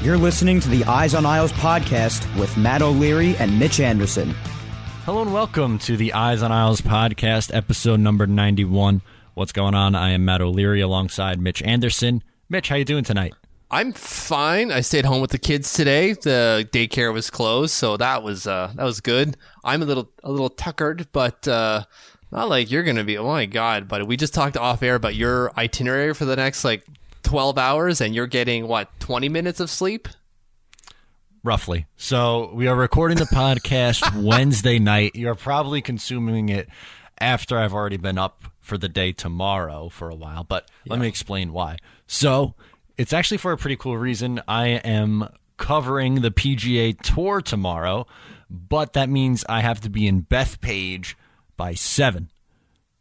You're listening to the Eyes on Isles podcast with Matt O'Leary and Mitch Anderson. Hello and welcome to the Eyes on Isles podcast, episode number 91. What's going on? I am Matt O'Leary alongside Mitch Anderson. Mitch, how you doing tonight? I'm fine. I stayed home with the kids today. The daycare was closed, so that was uh, that was good. I'm a little a little tuckered, but uh, not like you're gonna be. Oh my god! But we just talked off air about your itinerary for the next like 12 hours, and you're getting what 20 minutes of sleep. Roughly. So we are recording the podcast Wednesday night. You're probably consuming it after I've already been up for the day tomorrow for a while, but let me explain why. So it's actually for a pretty cool reason. I am covering the PGA Tour tomorrow, but that means I have to be in Bethpage by seven,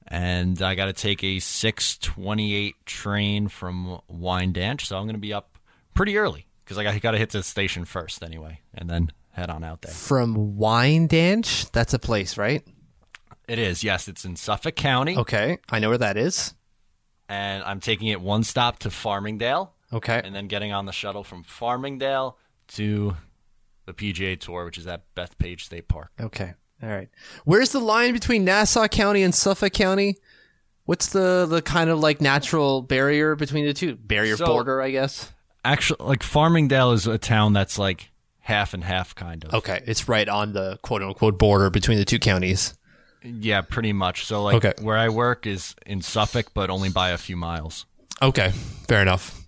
and I got to take a six twenty-eight train from Wyandanch, so I'm going to be up pretty early because I got, got to hit the station first anyway, and then head on out there. From Wyandanch, that's a place, right? It is, yes, it's in Suffolk County, Okay, I know where that is. and I'm taking it one stop to Farmingdale, Okay, and then getting on the shuttle from Farmingdale to the PGA Tour, which is at Bethpage State Park. okay, all right. Where's the line between Nassau County and Suffolk County? What's the the kind of like natural barrier between the two? Barrier So- border, I guess. Actually, like Farmingdale is a town that's like half and half, kind of. Okay, it's right on the quote unquote border between the two counties. Yeah, pretty much. So like Okay. where I work is in Suffolk, but only by a few miles. Okay, fair enough.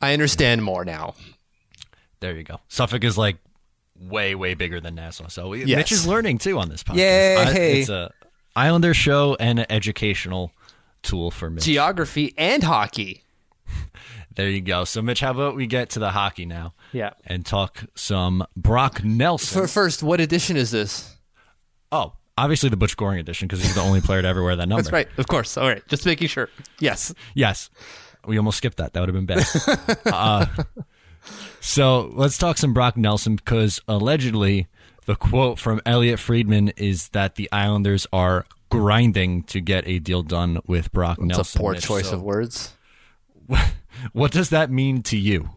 I understand more now. There you go. Suffolk is like way, way bigger than Nassau. So we- Yes. Mitch is learning too on this podcast. Yay. I- it's a Islander show and an educational tool for Mitch. Geography and hockey. there you go. So Mitch, how about we get to the hockey now? Yeah. And talk some Brock Nelson. For first, what edition is this? oh, obviously the Butch Goring edition because he's the only player to ever wear that number. That's right, of course. All right, just making sure. Yes. Yes. We almost skipped that. That would have been bad. uh, so let's talk some Brock Nelson because allegedly the quote from Elliotte Friedman is that the Islanders are grinding to get a deal done with Brock It's Nelson. a poor choice So of words. What does that mean to you?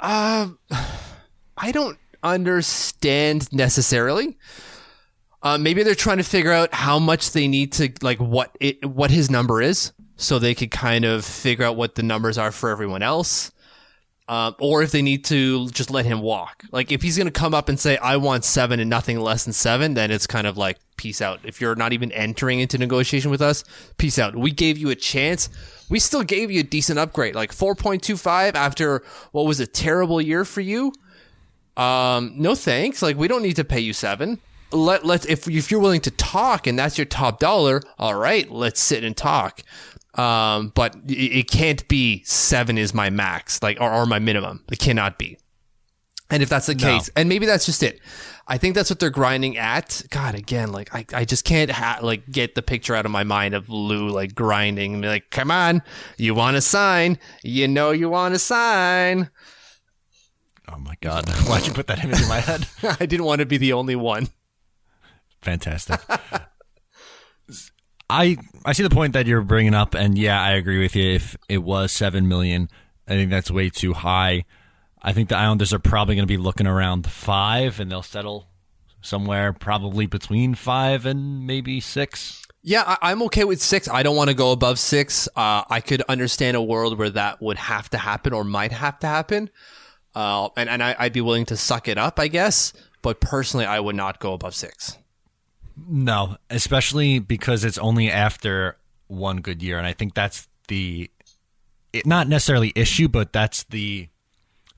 Um, I don't understand necessarily. Uh, maybe they're trying to figure out how much they need to like what it what his number is, so they could kind of figure out what the numbers are for everyone else. Um, or if they need to just let him walk. Like if he's going to come up and say I want seven and nothing less than seven, then it's kind of like peace out. If you're not even entering into negotiation with us, peace out. We gave you a chance. We still gave you a decent upgrade, like four point two five after what was a terrible year for you. Um, no thanks. Like we don't need to pay you seven. Let let's if if you're willing to talk and that's your top dollar, all right, let's sit and talk. Um, but it, it can't be seven is my max, like or, or my minimum. It cannot be. And if that's the case, and maybe that's just it. I think that's what they're grinding at. God, again, like I, I just can't ha- like get the picture out of my mind of Lou like grinding and be like, "Come on, you want to sign? You know you want to sign." Oh my god! Why'd you put that image in my head? I didn't want to be the only one. Fantastic. I I see the point that you're bringing up, and yeah, I agree with you. If it was seven million, I think that's way too high. I think the Islanders are probably going to be looking around five, and they'll settle somewhere probably between five and maybe six. Yeah, I, am okay with six. I don't want to go above six. Uh, I could understand a world where that would have to happen or might have to happen. Uh, and and I, I'd be willing to suck it up, I guess. But personally, I would not go above six. No, especially because it's only after one good year, and I think that's the it, not necessarily issue, but that's the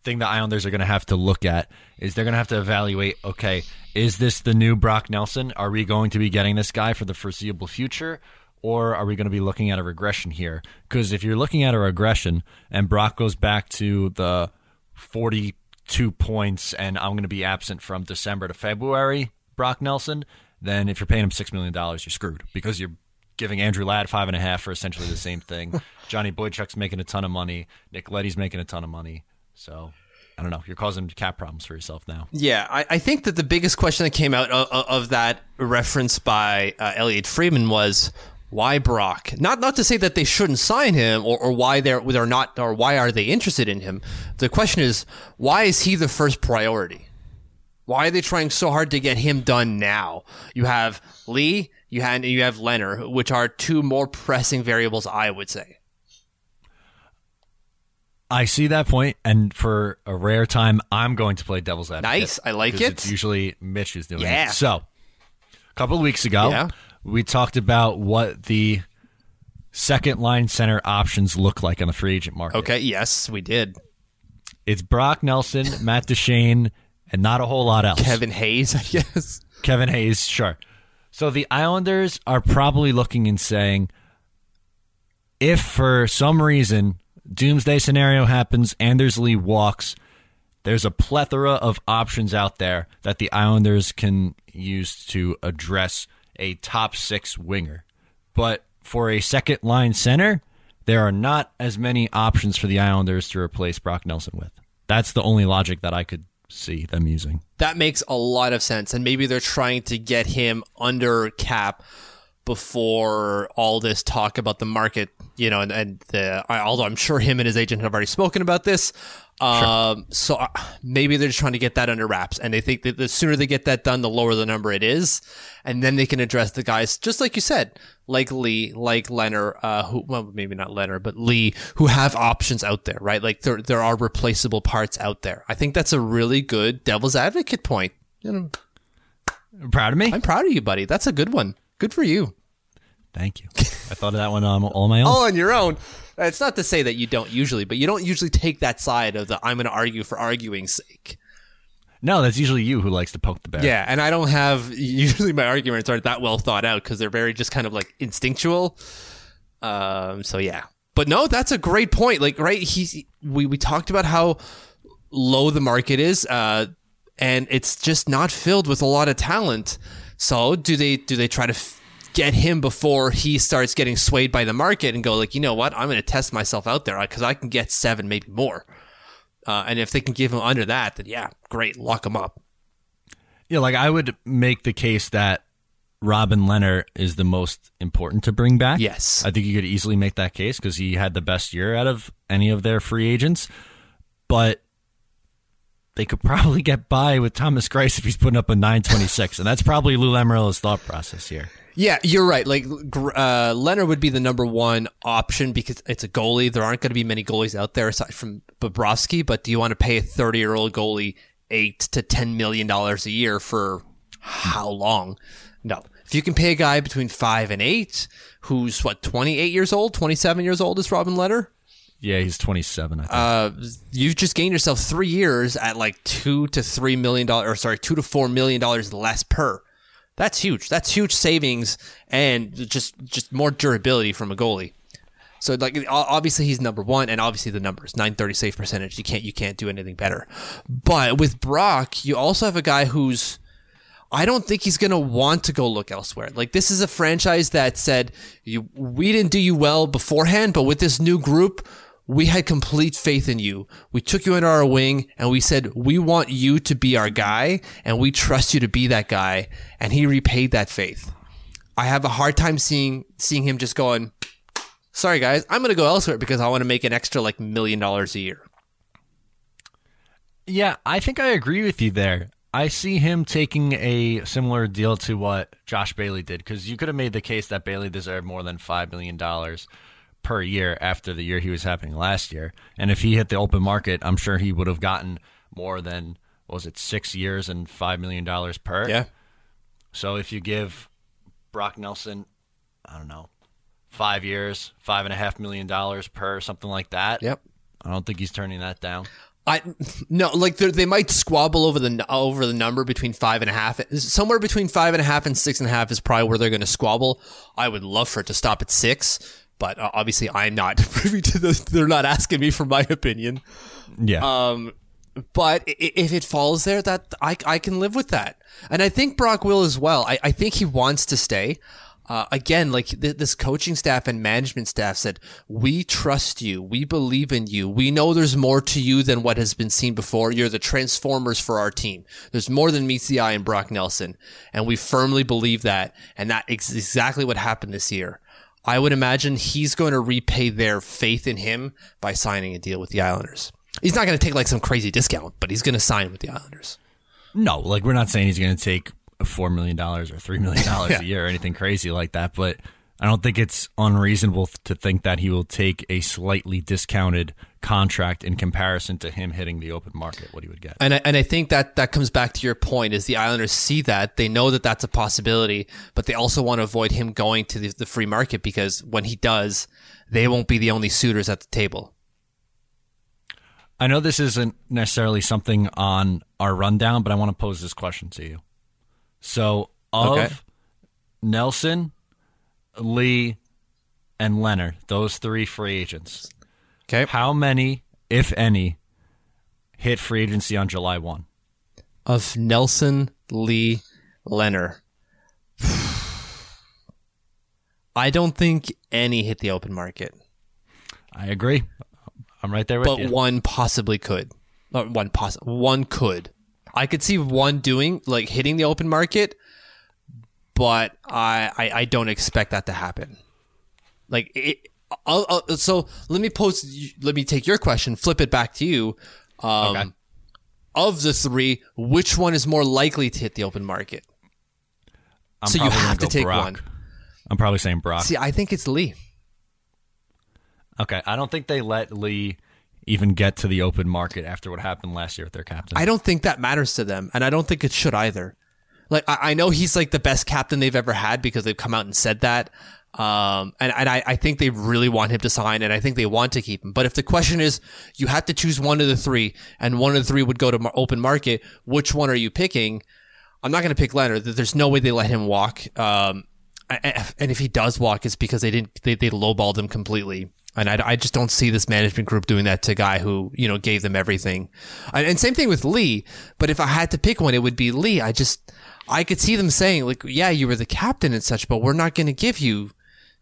thing the Islanders are going to have to look at is they're going to have to evaluate. Okay, is this the new Brock Nelson? Are we going to be getting this guy for the foreseeable future? Or are we going to be looking at a regression here? Because if you're looking at a regression and Brock goes back to the 42 points and I'm going to be absent from December to February, Brock Nelson, then if you're paying him six million dollars, you're screwed because you're giving Andrew Ladd five and a half for essentially the same thing. Johnny Boychuk's making a ton of money. Nick Leddy's making a ton of money. So I don't know. You're causing cap problems for yourself now. Yeah, I, I think that the biggest question that came out of, of that reference by uh, Elliotte Friedman was why Brock? Not not to say that they shouldn't sign him or, or why they're they're not or why are they interested in him. The question is why is he the first priority? Why are they trying so hard to get him done now? You have Lee, you have you have Lehner, which are two more pressing variables, I would say. I see that point, and for a rare time, I'm going to play devil's advocate. Nice, I like it. It's usually Mitch is doing yeah. it. So, a couple of weeks ago, yeah. we talked about what the second line center options look like on the free agent market. Okay, yes, we did. It's Brock Nelson, Matt Duchene, and not a whole lot else. Kevin Hayes, I guess. Kevin Hayes, sure. So the Islanders are probably looking and saying, if for some reason doomsday scenario happens, Anders Lee walks, there's a plethora of options out there that the Islanders can use to address a top six winger. But for a second line center, there are not as many options for the Islanders to replace Brock Nelson with. That's the only logic that I could see them using. That makes a lot of sense. And maybe they're trying to get him under cap before all this talk about the market, you know, and, and the, although I'm sure him and his agent have already spoken about this. Um, so uh, maybe they're just trying to get that under wraps and they think that the sooner they get that done, the lower the number it is. And then they can address the guys, just like you said, like Lee, like Lehner, uh, who, well, maybe not Lehner, but Lee, who have options out there, right? Like there, there are replaceable parts out there. I think that's a really good devil's advocate point. You know, Proud of me? I'm proud of you, buddy. That's a good one. Good for you. Thank you. I thought of that one um, all on my own. All on your own. It's not to say that you don't usually, but you don't usually take that side of the I'm going to argue for arguing's sake. No, that's usually you who likes to poke the bear. Yeah, and I don't have usually my arguments aren't that well thought out because they're very just kind of like instinctual. Um, so yeah, but no, that's a great point. Like, right? He we we talked about how low the market is, uh, and it's just not filled with a lot of talent. So do they do they try to f- get him before he starts getting swayed by the market and go like, you know what? I'm going to test myself out there because I can get seven, maybe more. Uh, and if they can give him under that, then yeah, great, lock him up. Yeah, like I would make the case that Robin Lehner is the most important to bring back. Yes. I think you could easily make that case because he had the best year out of any of their free agents. But they could probably get by with Thomas Greiss if he's putting up a 926. and that's probably Lou Lamoriello's thought process here. Yeah, you're right. Like uh, Lehner would be the number one option because it's a goalie. There aren't going to be many goalies out there aside from Bobrovsky. But do you want to pay a 30 year old goalie eight to ten million dollars a year for how long? No. If you can pay a guy between five and eight, who's what 28 years old, 27 years old is Robin Lehner. Yeah, he's 27. I think. Uh, you've just gained yourself three years at like two to three million dollars, or sorry, two to four million dollars less per. That's huge. That's huge savings and just just more durability from a goalie. So like obviously he's number one, and obviously the numbers nine thirty save percentage. You can't you can't do anything better. But with Brock, you also have a guy who's I don't think he's going to want to go look elsewhere. Like this is a franchise that said we didn't do you well beforehand, but with this new group, we had complete faith in you. We took you under our wing and we said, we want you to be our guy and we trust you to be that guy. And he repaid that faith. I have a hard time seeing, seeing him just going, sorry guys, I'm going to go elsewhere because I want to make an extra like million dollars a year. Yeah, I think I agree with you there. I see him taking a similar deal to what Josh Bailey did because you could have made the case that Bailey deserved more than $5 million per year after the year he was happening last year. And if he hit the open market, I'm sure he would have gotten more than, what was it, six years and $5 million per? Yeah. So if you give Brock Nelson, I don't know, five years, five and a half million dollars per, something like that. Yep. I don't think he's turning that down. I no, like they might squabble over the over the number between five and a half. Somewhere between five and a half and six and a half is probably where they're going to squabble. I would love for it to stop at six, but uh, obviously I'm not privy to the. They're not asking me for my opinion. Yeah. Um, but if it falls there, that I I can live with that, and I think Brock will as well. I I think he wants to stay. Uh, again, like th- this coaching staff and management staff said, we trust you. We believe in you. We know there's more to you than what has been seen before. You're the transformers for our team. There's more than meets the eye in Brock Nelson. And we firmly believe that. And that is exactly what happened this year. I would imagine he's going to repay their faith in him by signing a deal with the Islanders. He's not going to take like some crazy discount, but he's going to sign with the Islanders. No, like we're not saying he's going to take four million dollars or three million dollars Yeah. a year or anything crazy like that. But I don't think it's unreasonable to think that he will take a slightly discounted contract in comparison to him hitting the open market. What he would get. And I, and I think that that comes back to your point is the Islanders see that they know that that's a possibility, but they also want to avoid him going to the, the free market because when he does, they won't be the only suitors at the table. I know this isn't necessarily something on our rundown, but I want to pose this question to you. So, of Okay. Nelson, Lee, and Lehner, those three free agents, Okay. how many, if any, hit free agency on July 1? Of Nelson, Lee, Lehner. I don't think any hit the open market, I agree. I'm right there with but you. But one possibly could. Uh, one poss- one could. I could see one doing like hitting the open market, but I I, I don't expect that to happen. Like it. I'll, I'll, so let me pose. Let me take your question. Flip it back to you. Um, Okay. Of the three, which one is more likely to hit the open market? I'm so you have to take Brock. one. I'm probably saying Brock. See, I think it's Lee. Okay, I don't think they let Lee even get to the open market after what happened last year with their captain. I don't think that matters to them, and I don't think it should either. Like I, I know he's like the best captain they've ever had because they've come out and said that. Um, and, and I, I think they really want him to sign, and I think they want to keep him. But if the question is, you have to choose one of the three, and one of the three would go to mar- open market, which one are you picking? I'm not going to pick Lehner. There's no way they let him walk. Um, and if he does walk, it's because they didn't they, they lowballed him completely. And I, I just don't see this management group doing that to a guy who you know gave them everything. And, and same thing with Lee. But if I had to pick one, it would be Lee. I just I could see them saying like, yeah, you were the captain and such, but we're not going to give you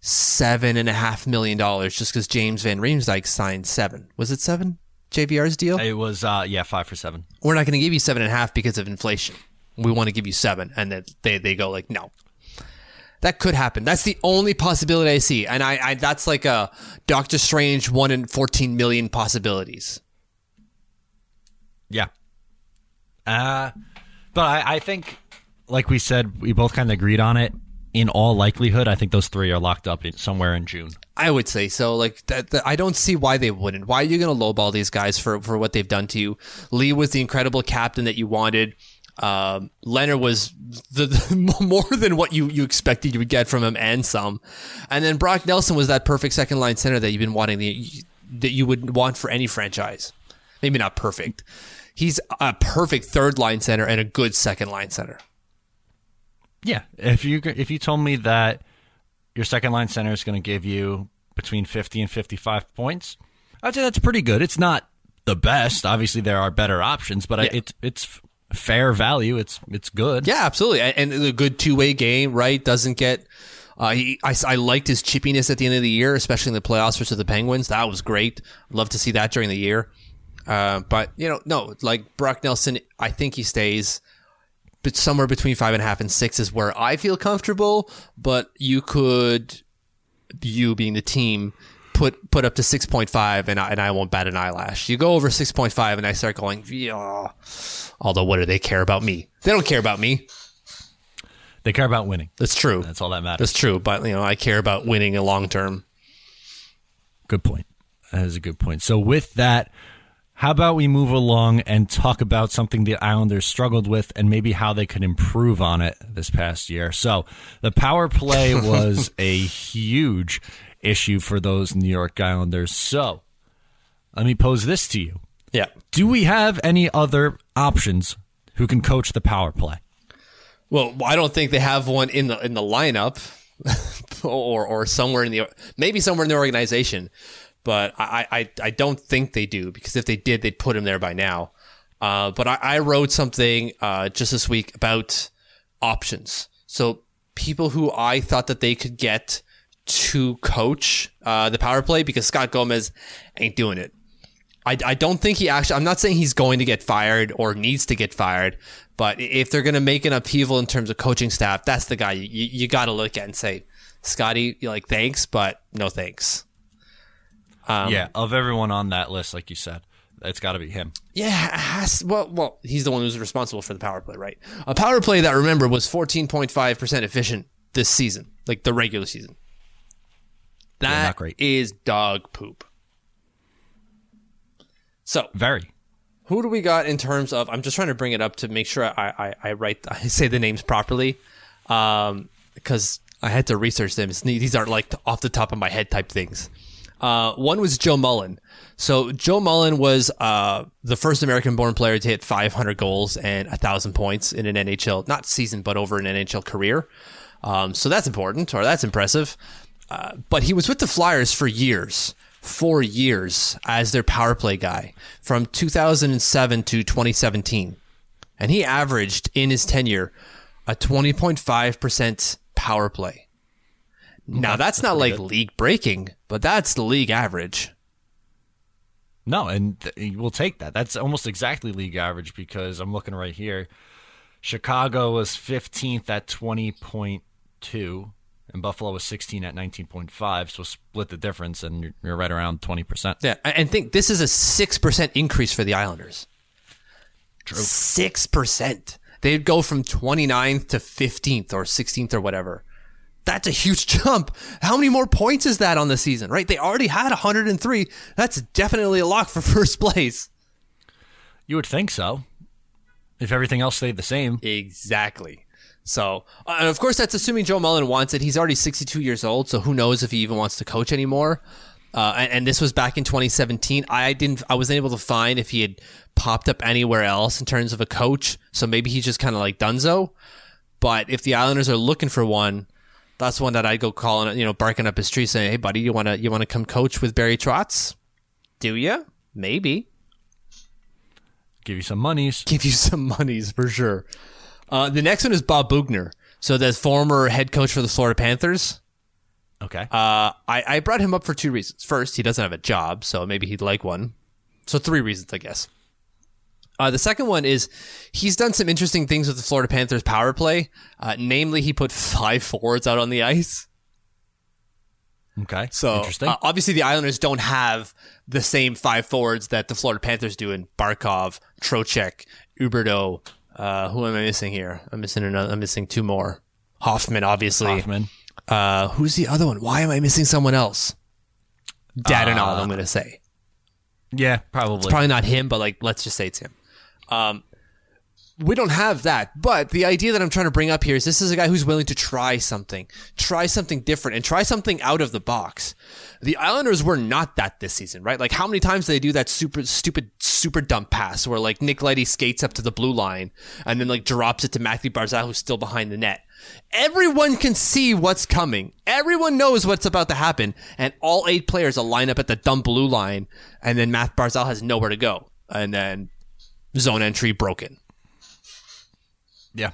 seven and a half million dollars just because James Van Riemsdyk signed seven. Was it seven? JVR's deal. It was uh, yeah, five for seven. we're not going to give you seven and a half because of inflation. We want to give you seven, and then they they go like, no. That could happen. That's the only possibility I see, and I, I that's like a Doctor Strange one in fourteen million possibilities. Yeah. Uh, but I, I think, like we said, we both kind of agreed on it. In all likelihood, I think those three are locked up in, somewhere in June. I would say so. Like that, that- I don't see why they wouldn't. Why are you going to lowball these guys for for what they've done to you? Lee was the incredible captain that you wanted. Um, Lehner was the, the more than what you you expected you would get from him and some. And then Brock Nelson was that perfect second line center that you've been wanting the, that you would want for any franchise. Maybe not perfect. He's a perfect third line center and a good second line center. Yeah. If you if you told me that your second line center is going to give you between 50 and 55 points. I'd say that's pretty good. It's not the best. Obviously, there are better options, but I, Yeah. it's it's fair value. It's it's good. Yeah, absolutely. And and a good two way game, right? Doesn't get. Uh, he, I, I liked his chippiness at the end of the year, especially in the playoffs versus the Penguins. That was great. Love to see that during the year. Uh, but you know, no, like Brock Nelson, I think he stays. But somewhere between five and a half and six is where I feel comfortable. But you could, you being the team, put put up to six point five, and I, and I won't bat an eyelash. You go over six point five, and I start going, yeah. Although, what do they care about me? They don't care about me. They care about winning. That's true. That's all that matters. That's true. But you know, I care about winning a long term. Good point. That is a good point. So with that, how about we move along and talk about something the Islanders struggled with and maybe how they could improve on it this past year. So the power play was a huge issue for those New York Islanders. So let me pose this to you. Yeah. Do we have any other options who can coach the power play? Well, I don't think they have one in the in the lineup, or or somewhere in the maybe somewhere in the organization, but I I, I don't think they do because if they did, they'd put him there by now. Uh, but I, I wrote something uh, just this week about options. So people who I thought that they could get to coach uh, the power play because Scott Gomez ain't doing it. I, I don't think he actually, I'm not saying he's going to get fired or needs to get fired, but if they're going to make an upheaval in terms of coaching staff, that's the guy you, you, got to look at and say, Scotty, like, thanks, but no thanks. Um, yeah, of everyone on that list, like you said, it's got to be him. Yeah, has, well, well, he's the one who's responsible for the power play, right? A power play that, remember, was 14.5% efficient this season, like the regular season. That great. is dog poop. So, Very. who do we got in terms of? I'm just trying to bring it up to make sure I I, I write I say the names properly, um, because I had to research them. It's, these aren't like off the top of my head type things. Uh, one was Joe Mullen. So Joe Mullen was uh, the first American-born player to hit 500 goals and 1,000 points in an NHL, not season, but over an NHL career. Um, so that's important, or that's impressive. Uh, but he was with the Flyers for years, four years as their power play guy from 2007 to 2017. And he averaged in his tenure a 20.5% power play. Now, that's not like league breaking, but that's the league average. No, and th- we'll take that. That's almost exactly league average because I'm looking right here. Chicago was 15th at 20.2, and Buffalo was 16 at 19.5. So split the difference, and you're, you're right around 20%. Yeah, and think this is a 6% increase for the Islanders. True. 6%. They'd go from 29th to 15th or 16th or whatever. That's a huge jump. How many more points is that on the season, right? They already had 103. That's definitely a lock for first place. You would think so. If everything else stayed the same. Exactly. So, uh, and of course, that's assuming Joe Mullen wants it. He's already 62 years old, so who knows if he even wants to coach anymore. Uh, and, and this was back in 2017. I didn't, I wasn't able to find if he had popped up anywhere else in terms of a coach. So maybe he's just kind of like Dunzo. But if the Islanders are looking for one, that's one that I'd go calling, you know, barking up his tree saying, "Hey, buddy, you want to, you want to come coach with Barry Trotz? Do you? Maybe." Give you some monies. give you some monies for sure. Uh, the next one is Bob Boughner. So the former head coach for the Florida Panthers. Okay. Uh, I, I brought him up for two reasons. First, he doesn't have a job, so maybe he'd like one. So three reasons, I guess. Uh, the second one is he's done some interesting things with the Florida Panthers power play. Uh, namely, he put five forwards out on the ice. okay. So Interesting. uh, obviously, the Islanders don't have the same five forwards that the Florida Panthers do in Barkov, Trocheck, Huberdeau. Uh, who am I missing here? I'm missing another. I'm missing two more. Hoffman, obviously. Hoffman. Uh, who's the other one? Why am I missing someone else? Dadonov, I'm going to say. Yeah, probably. It's Probably not him, but like, let's just say it's him. Um, we don't have that, but the idea that I'm trying to bring up here is this is a guy who's willing to try something, try something different, and try something out of the box. The Islanders were not that this season, right? Like, how many times they do that super stupid, super dump pass where like Nick Leddy skates up to the blue line and then like drops it to Mathew Barzal who's still behind the net. Everyone can see what's coming. Everyone knows what's about to happen. And all eight players will line up at the dumb blue line. And then Matt Barzal has nowhere to go. And then zone entry broken. Yeah.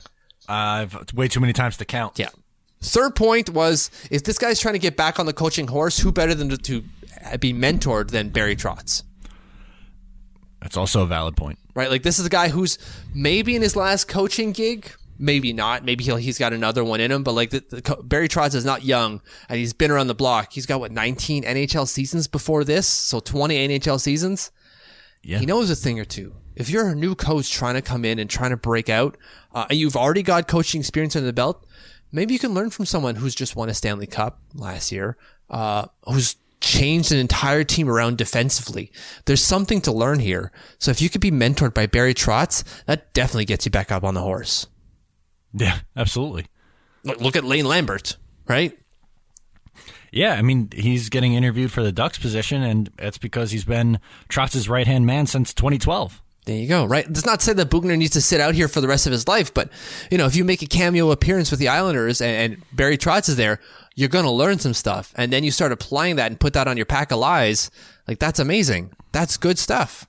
I've way too many times to count. Yeah. Third point was if this guy's trying to get back on the coaching horse, who better than to, to be mentored than Barry Trotz? That's also a valid point. Right? Like this is a guy who's maybe in his last coaching gig, maybe not. Maybe he'll he's got another one in him. But like the, the, Barry Trotz is not young, and he's been around the block. He's got what 19 NHL seasons before this, so 20 NHL seasons. Yeah. He knows a thing or two. If you're a new coach trying to come in and trying to break out, uh, and you've already got coaching experience under the belt, maybe you can learn from someone who's just won a Stanley Cup last year, uh, who's changed an entire team around defensively. There's something to learn here. So if you could be mentored by Barry Trotz, that definitely gets you back up on the horse. Yeah, absolutely. Look, look at Lane Lambert, right? Yeah, I mean, he's getting interviewed for the Ducks position, and that's because he's been Trotz's right hand man since 2012. There you go. Right. Does not say that Boughner needs to sit out here for the rest of his life, but you know, if you make a cameo appearance with the Islanders and, and Barry Trotz is there, you're going to learn some stuff, and then you start applying that and put that on your pack of lies. Like that's amazing. That's good stuff.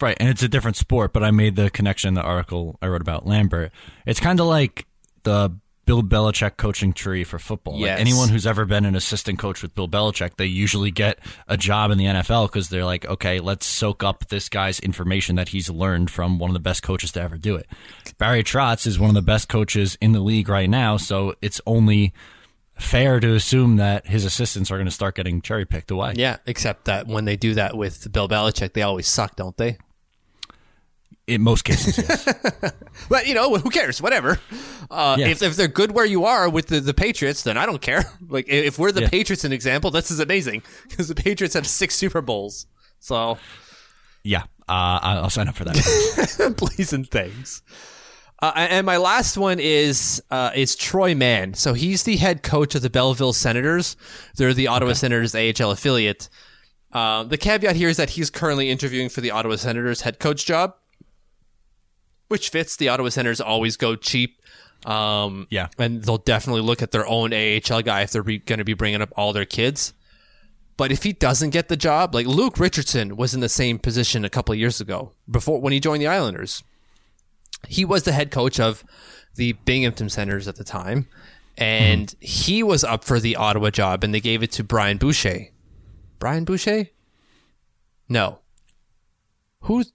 Right, and it's a different sport, but I made the connection in the article I wrote about Lambert. It's kind of like the Bill Belichick coaching tree for football. Yes. Like anyone who's ever been an assistant coach with Bill Belichick, they usually get a job in the NFL because they're like, okay, let's soak up this guy's information that he's learned from one of the best coaches to ever do it. Barry Trotz is one of the best coaches in the league right now, so it's only fair to assume that his assistants are going to start getting cherry picked away. Yeah, except that when they do that with Bill Belichick, they always suck, don't they? In most cases, yes. But you know, who cares? Whatever. Uh, Yeah. if, if they're good where you are with the, the Patriots, then I don't care. Like if we're the Yeah. Patriots, an example, this is amazing because the Patriots have six Super Bowls. So yeah, uh, I'll sign up for that. please and thanks. Uh, and my last one is uh, is Troy Mann. So he's the head coach of the Belleville Senators. They're the Ottawa Senators AHL affiliate. Uh, the caveat here is that he's currently interviewing for the Ottawa Senators head coach job, which fits. The Ottawa Senators always go cheap. Um, Yeah. and they'll definitely look at their own AHL guy if they're going to be bringing up all their kids. But if he doesn't get the job, like Luke Richardson was in the same position a couple of years ago before when he joined the Islanders. He was the head coach of the Binghamton Senators at the time, and he was up for the Ottawa job, and they gave it to Brian Boucher. Brian Boucher? No. Who's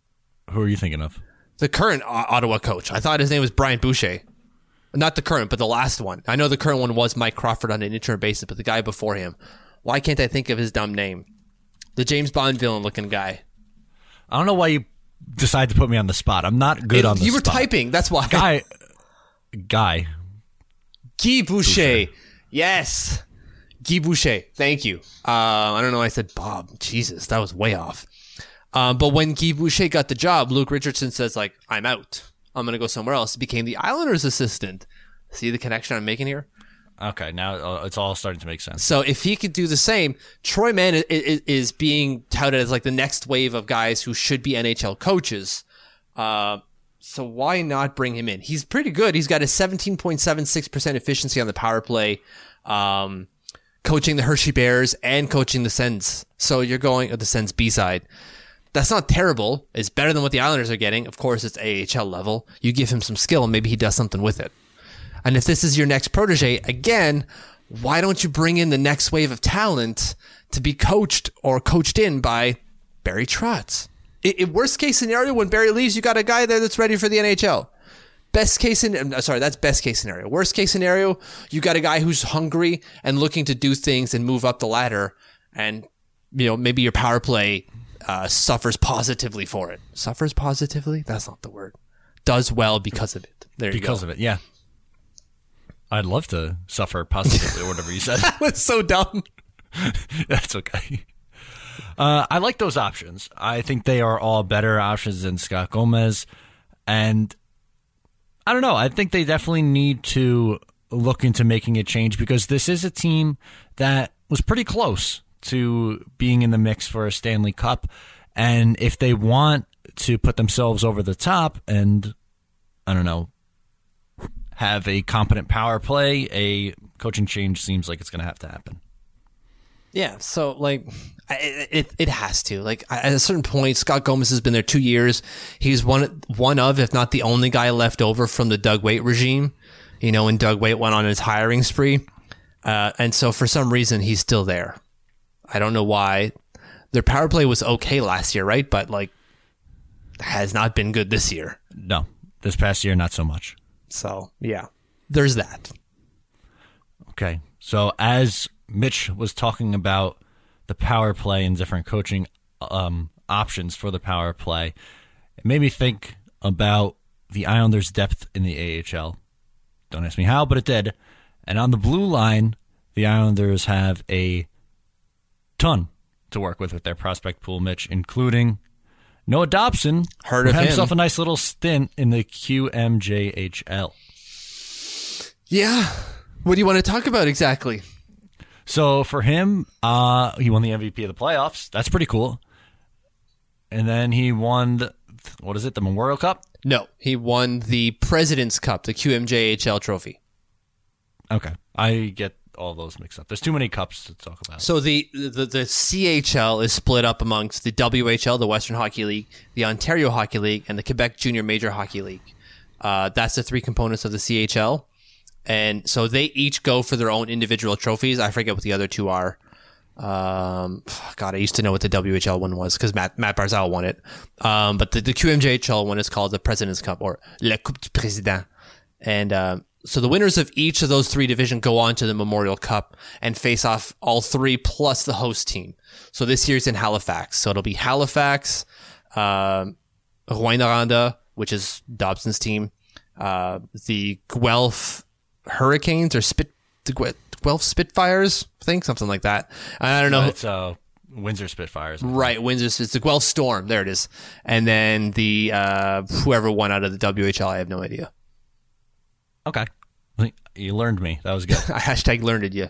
Who are you thinking of? The current Ottawa coach? I thought his name was Brian Boucher. Not the current, but the last one. I know the current one was Mike Crawford on an interim basis, but the guy before him. Why can't I think of his dumb name? The James Bond villain looking guy. I don't know why you decide to put me on the spot. I'm not good It- on the you were spot. typing, that's why. Guy, guy. Guy Boucher. Yes. Guy Boucher. Thank you. Uh, I don't know. why I said Bob. Jesus, that was way off. Um, but when Guy Boucher got the job, Luke Richardson says like, "I'm out. I'm gonna go somewhere else." He became the Islanders' assistant. See the connection I'm making here? Okay, now uh, it's all starting to make sense. So if he could do the same, Troy Mann is, is, is being touted as like the next wave of guys who should be NHL coaches. Uh, so why not bring him in? He's pretty good. He's got a 17.76% efficiency on the power play, um, coaching the Hershey Bears and coaching the Sens. So you're going the Sens B side. That's not terrible. It's better than what the Islanders are getting. Of course, it's AHL level. You give him some skill maybe he does something with it. And if this is your next protege, again, why don't you bring in the next wave of talent to be coached or coached in by Barry Trotz? I in worst case scenario, when Barry leaves, you got a guy there that's ready for the NHL. Best case in, sorry, that's best case scenario. Worst case scenario, you got a guy who's hungry and looking to do things and move up the ladder, and you know maybe your power play uh, suffers positively for it. Suffers positively? That's not the word. Does well because of it. There you Because of it, yeah. I'd love to suffer positively or whatever you said. that was so dumb. That's okay. Uh, I like those options. I think they are all better options than Scott Gomez. And I don't know. I think they definitely need to look into making a change because this is a team that was pretty close to being in the mix for a Stanley Cup. And if they want to put themselves over the top and, I don't know, have a competent power play, a coaching change seems like it's going to have to happen. Yeah, so like it it has to. Like at a certain point Scott Gomez has been there 2 years. He's one one of if not the only guy left over from the Doug Weight regime. You know, when Doug Weight went on his hiring spree. Uh, and so for some reason he's still there. I don't know why. Their power play was okay last year, right? But like has not been good this year. No, this past year, not so much. So, yeah. There's that. Okay. So as Mitch was talking about the power play and different coaching um, options for the power play, it made me think about the Islanders' depth in the AHL. Don't ask me how, but it did. And on the blue line, the Islanders have a ton to work with with their prospect pool, Mitch, including Noah Dobson. Heard of had him. himself a nice little stint in the QMJHL. Yeah. What do you want to talk about exactly? So for him, uh, he won the MVP of the playoffs. That's pretty cool. And then he won, the, what is it, the Memorial Cup? No, he won the President's Cup, the QMJHL trophy. Okay, I get all those mixed up. There's too many cups to talk about. So the, the the CHL is split up amongst the WHL, the Western Hockey League, the Ontario Hockey League, and the Quebec Junior Major Hockey League. Uh, that's the three components of the CHL, and so they each go for their own individual trophies. I forget what the other two are. Um, God, I used to know what the WHL one was because Matt Matt Barzal won it. Um, but the, the QMJHL one is called the President's Cup or La Coupe du Président, and um, so the winners of each of those three divisions go on to the Memorial Cup and face off all three plus the host team. So this year's in Halifax, so it'll be Halifax, um, Rouyn-Noranda, which is Dobson's team, uh, the Guelph Hurricanes or Spit the Gue- Guelph Spitfires, I think something like that. I don't know. It's uh, Windsor Spitfires. Right, Windsor. It's the Guelph Storm. There it is. And then the uh, whoever won out of the WHL, I have no idea. Okay. You learned me. That was good. I hashtag learned it. Yeah.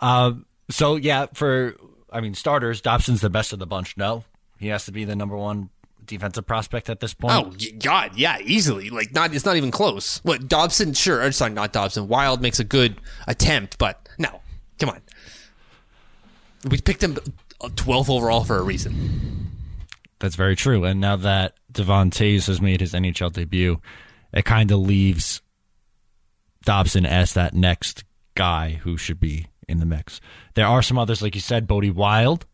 uh, so, yeah, for, I mean, starters, Dobson's the best of the bunch. No, he has to be the number one defensive prospect at this point. Oh God, yeah, easily. Like not, it's not even close. What Dobson? Sure, or sorry, not Dobson. Wilde makes a good attempt, but no, come on. We picked him 12th overall for a reason. That's very true. And now that Devon Toews has made his NHL debut, it kind of leaves Dobson as that next guy who should be in the mix. There are some others, like you said, Bode Wilde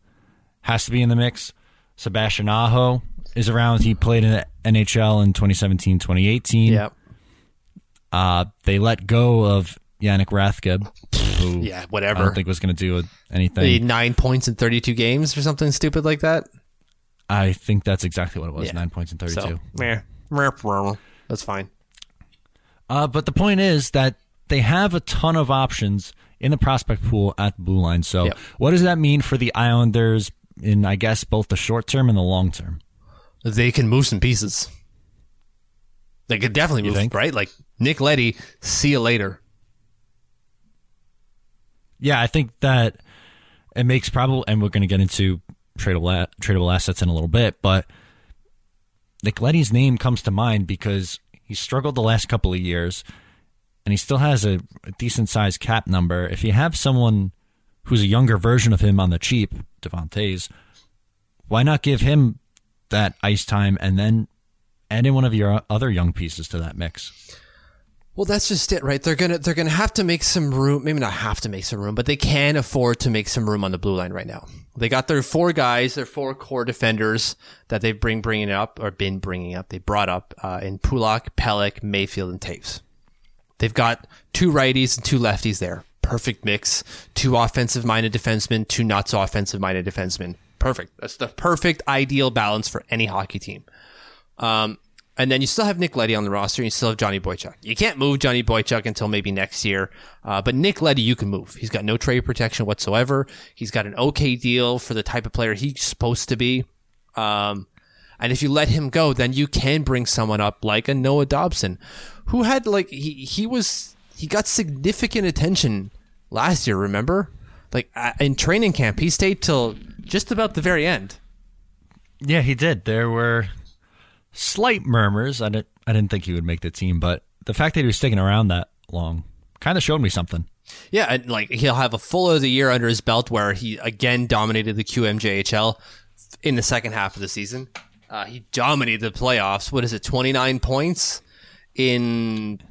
has to be in the mix. Sebastian Aho is around. He played in the NHL in 2017, 2018. Yeah, Uh, they let go of Yannick Rathgeb, who yeah, I whatever. don't think was going to do anything. He had nine points in 32 games or something stupid like that. I think that's exactly what it was Yeah. nine points in 32. So, meh, that's fine. Uh, but the point is that they have a ton of options in the prospect pool at the blue line. So, Yep. what does that mean for the Islanders in, I guess, both the short term and the long term? They can move some pieces. They could definitely move, think? right? Like Nick Leddy, see you later. Yeah, I think that it makes probably, and we're going to get into tradable tradable assets in a little bit, but Nick Leddy's name comes to mind because he struggled the last couple of years, and he still has a, a decent sized cap number. If you have someone who's a younger version of him on the cheap, Devon Toews, why not give him that ice time and then add in one of your other young pieces to that mix? Well, that's just it, right? They're gonna they're gonna have to make some room. Maybe not have to make some room, but they can afford to make some room on the blue line right now. They got their four guys, their four core defenders that they've bring bringing up or been bringing up. They brought up uh, in Pulock, Pelech, Mayfield, and Toews. They've got two righties and two lefties there. Perfect mix. Two offensive minded defensemen, two not so offensive minded defensemen. Perfect. That's the perfect ideal balance for any hockey team. Um, and then you still have Nick Leddy on the roster, and you still have Johnny Boychuk. You can't move Johnny Boychuk until maybe next year, uh, but Nick Leddy you can move. He's got no trade protection whatsoever. He's got an okay deal for the type of player he's supposed to be. Um, and if you let him go, then you can bring someone up like a Noah Dobson, who had like he he was he got significant attention last year. Remember, like uh, in training camp, he stayed till just about the very end. Yeah, he did. There were slight murmurs. I didn't I didn't think he would make the team, but the fact that he was sticking around that long kind of showed me something. Yeah, and like he'll have a full of the year under his belt where he again dominated the QMJHL in the second half of the season. Uh, he dominated the playoffs. What is it? Twenty nine points in.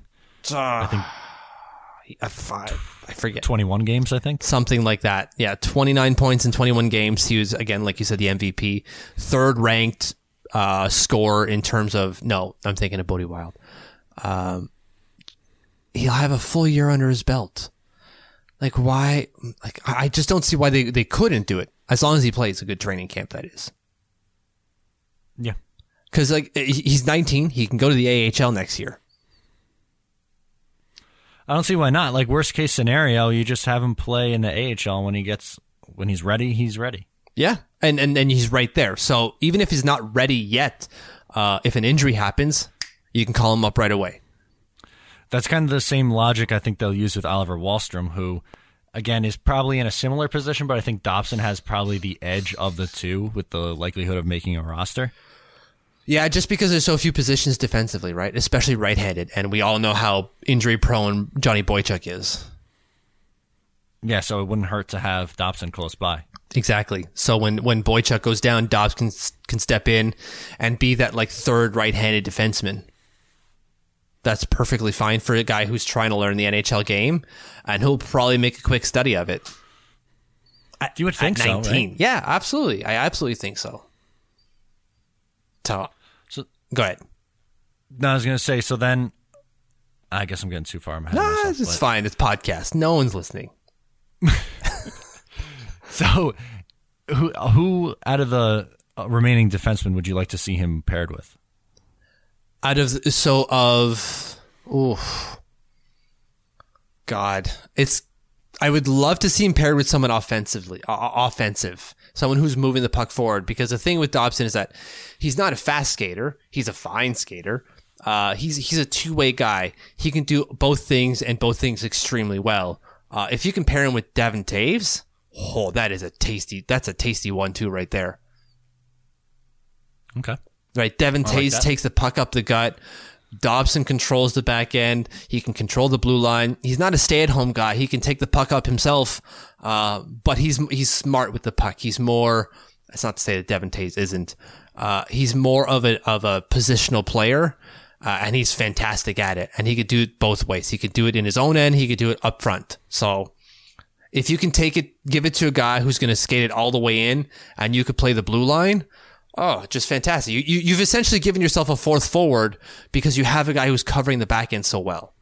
Uh, I think uh, five. I forget. 21 games, I think. Something like that. Yeah, 29 points in 21 games. He was, again, like you said, the MVP. Third ranked uh, score in terms of, no, I'm thinking of Bode Wilde. Um, he'll have a full year under his belt. Like, why? Like, I just don't see why they, they couldn't do it. As long as he plays a good training camp, that is. Yeah. Because, like, he's 19. He can go to the AHL next year. I don't see why not. Like worst case scenario, you just have him play in the AHL when he gets when he's ready. He's ready. Yeah, and and and he's right there. So even if he's not ready yet, uh, if an injury happens, you can call him up right away. That's kind of the same logic I think they'll use with Oliver Wahlstrom, who again is probably in a similar position, but I think Dobson has probably the edge of the two with the likelihood of making a roster. Yeah, just because there's so few positions defensively, right? Especially right-handed, and we all know how injury-prone Johnny Boychuk is. Yeah, so it wouldn't hurt to have Dobson close by. Exactly. So when when Boychuk goes down, Dobbs can can step in and be that like third right-handed defenseman. That's perfectly fine for a guy who's trying to learn the NHL game, and he'll probably make a quick study of it. At, you would think so, right? Yeah, absolutely. I absolutely think so. So Go ahead. No, I was going to say. So then, I guess I'm getting too far. Nah, it's but. fine. It's podcast. No one's listening. so, who who out of the uh, remaining defensemen would you like to see him paired with? Out of so of oh God, it's I would love to see him paired with someone offensively, uh, offensive, someone who's moving the puck forward. Because the thing with Dobson is that he's not a fast skater; he's a fine skater. Uh, he's he's a two way guy. He can do both things and both things extremely well. Uh, if you compare him with Devon Toews, oh, that is a tasty. That's a tasty one too, right there. Okay. Right, Devon Toews like takes the puck up the gut. Dobson controls the back end. He can control the blue line. He's not a stay-at-home guy. He can take the puck up himself, uh, but he's he's smart with the puck. He's more. It's not to say that Devon Toews isn't. Uh, he's more of a of a positional player, uh, and he's fantastic at it. And he could do it both ways. He could do it in his own end. He could do it up front. So if you can take it, give it to a guy who's going to skate it all the way in, and you could play the blue line. Oh, just fantastic. You, you, you've essentially given yourself a fourth forward because you have a guy who's covering the back end so well.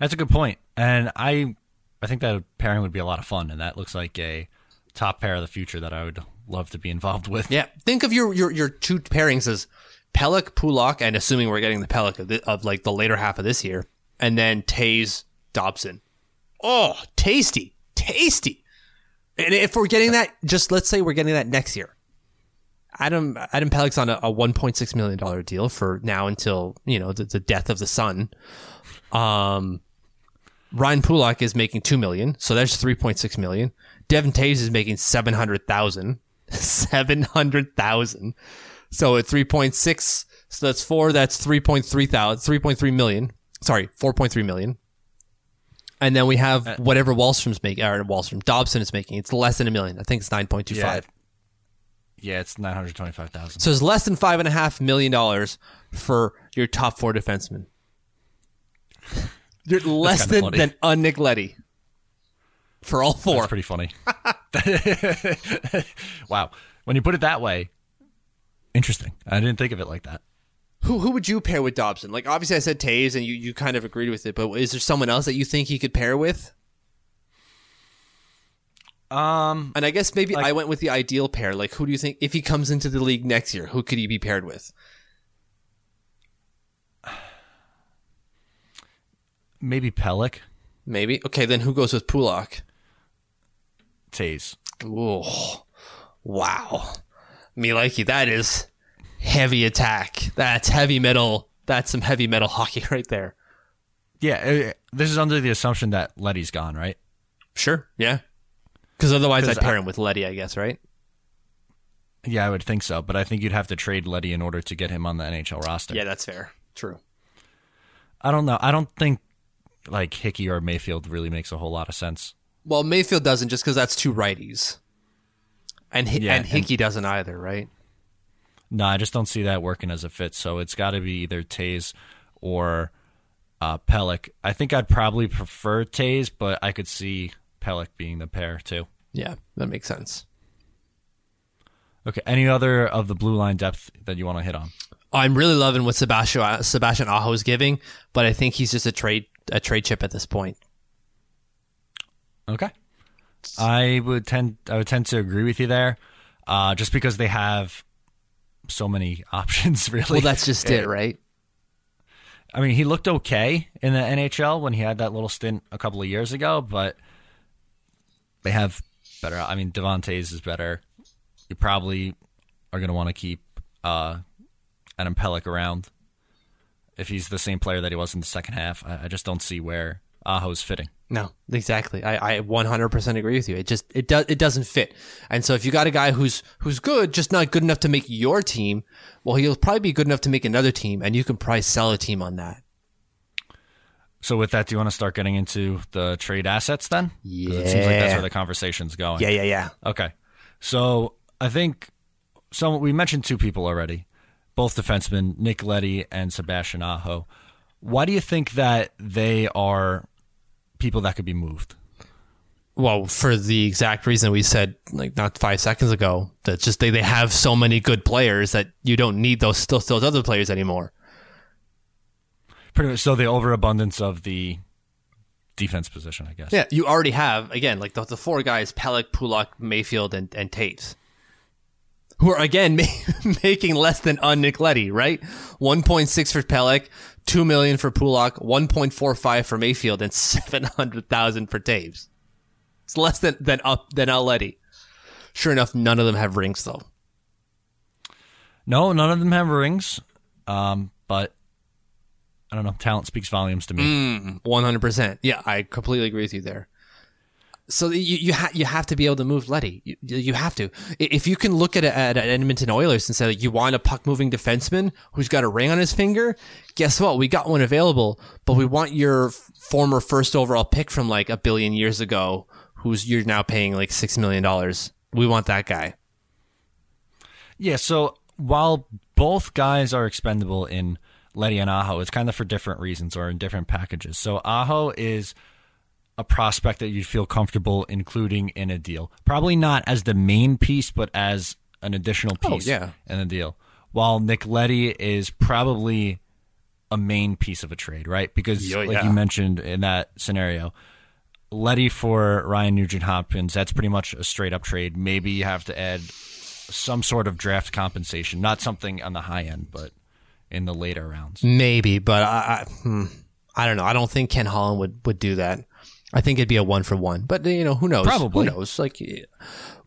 That's a good point. And I I think that pairing would be a lot of fun. And that looks like a top pair of the future that I would love to be involved with. Yeah. Think of your, your, your two pairings as Pelech, Pulock, and assuming we're getting the Pelech of, of like the later half of this year, and then Toews, Dobson. Oh, tasty. Tasty. And if we're getting that, just let's say we're getting that next year. Adam Adam Pelech's on a, a 1.6 million dollar deal for now until you know the, the death of the sun. Um, Ryan Pulock is making two million, so that's 3.6 million. Devon Toews is making 700,000. 700,000. So at 3.6, so that's four, that's 3.3 thousand, 3.3 million. Sorry, 4.3 million. And then we have uh, whatever Wahlstrom's making, or Wahlstrom, Dobson is making. It's less than a million. I think it's 9.25. Yeah. Yeah, it's nine hundred twenty-five thousand. So it's less than five and a half million dollars for your top four defensemen. You're less than funny. than a Nick Leddy for all four. That's pretty funny. wow, when you put it that way, interesting. I didn't think of it like that. Who who would you pair with Dobson? Like obviously I said Toews, and you you kind of agreed with it, but is there someone else that you think he could pair with? Um, and I guess maybe like, I went with the ideal pair. Like, who do you think if he comes into the league next year, who could he be paired with? Maybe Pelech. Maybe okay. Then who goes with Pulock? Toews. Oh, wow, me like you. That is heavy attack. That's heavy metal. That's some heavy metal hockey right there. Yeah, uh, this is under the assumption that Leddy's gone, right? Sure. Yeah. Because otherwise, I'd pair I, him with Leddy, I guess, right? Yeah, I would think so, but I think you'd have to trade Leddy in order to get him on the NHL roster. Yeah, that's fair. True. I don't know. I don't think like Hickey or Mayfield really makes a whole lot of sense. Well, Mayfield doesn't just because that's two righties, and Hi- Yeah, and and- Hickey doesn't either, right? No, I just don't see that working as a fit. So it's got to be either Toews or uh, Pelech. I think I'd probably prefer Toews, but I could see Pelech being the pair too. Yeah, that makes sense. Okay. Any other of the blue line depth that you want to hit on? I'm really loving what Sebastian Sebastian Aho is giving, but I think he's just a trade a trade chip at this point. Okay. I would tend I would tend to agree with you there, uh, just because they have so many options. Really, Well, that's just it, right? I mean, he looked okay in the NHL when he had that little stint a couple of years ago, but they have better. I mean, Devon Toews is better. You probably are going to want to keep uh, Adam Pelech around if he's the same player that he was in the second half. I, I just don't see where Aho's fitting. No, exactly. I, I 100% agree with you. It just it does it doesn't fit. And so if you got a guy who's who's good, just not good enough to make your team, well, he'll probably be good enough to make another team, and you can probably sell a team on that. So, with that, do you want to start getting into the trade assets then? 'Cause It seems like that's Yeah. where the conversation's going. Yeah, yeah, yeah. Okay. So I think so we mentioned two people already, both defensemen, Nick Leddy and Sebastian Aho. Why do you think that they are people that could be moved? Well, for the exact reason we said like not five seconds ago, that just they, they have so many good players that you don't need those those, those other players anymore. Pretty much so the overabundance of the defense position, I guess. Yeah, you already have again like the, the four guys: Pelech, Pulock, Mayfield, and and Toews, who are again ma- making less than on Nick Leddy, right? One point six for Pelech, two million for Pulock, one point four five for Mayfield, and seven hundred thousand for Toews. It's less than than up than Al Leddy. Sure enough, none of them have rings though. No, none of them have rings. Um, but I don't know. Talent speaks volumes to me. One hundred percent. Yeah, I completely agree with you there. So you you, ha- you have to be able to move Leddy. You, you have to. If you can look at a, at an Edmonton Oilers and say like, you want a puck moving defenseman who's got a ring on his finger, guess what? We got one available, but we want your former first overall pick from like a billion years ago, who's you're now paying like six million dollars. We want that guy. Yeah, so while both guys are expendable in Leddy and Aho, it's kind of for different reasons or in different packages. So Aho is a prospect that you'd feel comfortable including in a deal. Probably not as the main piece, but as an additional Oh, piece yeah. in a deal. While Nick Leddy is probably a main piece of a trade, right? Because Yeah, like yeah. you mentioned in that scenario, Leddy for Ryan Nugent Hopkins, that's pretty much a straight up trade. Maybe you have to add some sort of draft compensation, not something on the high end, but in the later rounds. Maybe, but I I, hmm, I don't know. I don't think Ken Holland would would do that. I think it'd be a one for one. But uh, you know, who knows? Probably. Who knows? Like,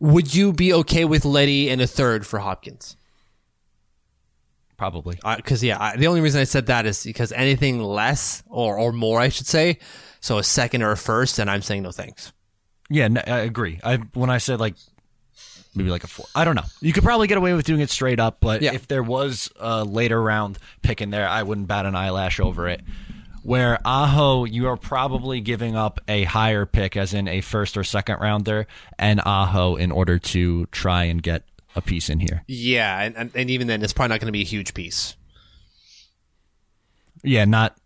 would you be okay with Leddy and a third for Hopkins? Probably. Because yeah, I, the only reason I said that is because anything less or or more, I should say, so a second or a first, and I'm saying no thanks. Yeah, no, I agree. I when I said like maybe like a four, I don't know. You could probably get away with doing it straight up, but Yeah. if there was a later round pick in there, I wouldn't bat an eyelash over it. Where Aho, you are probably giving up a higher pick, as in a first or second rounder, and Aho in order to try and get a piece in here. Yeah, and and, and even then, it's probably not going to be a huge piece. Yeah, not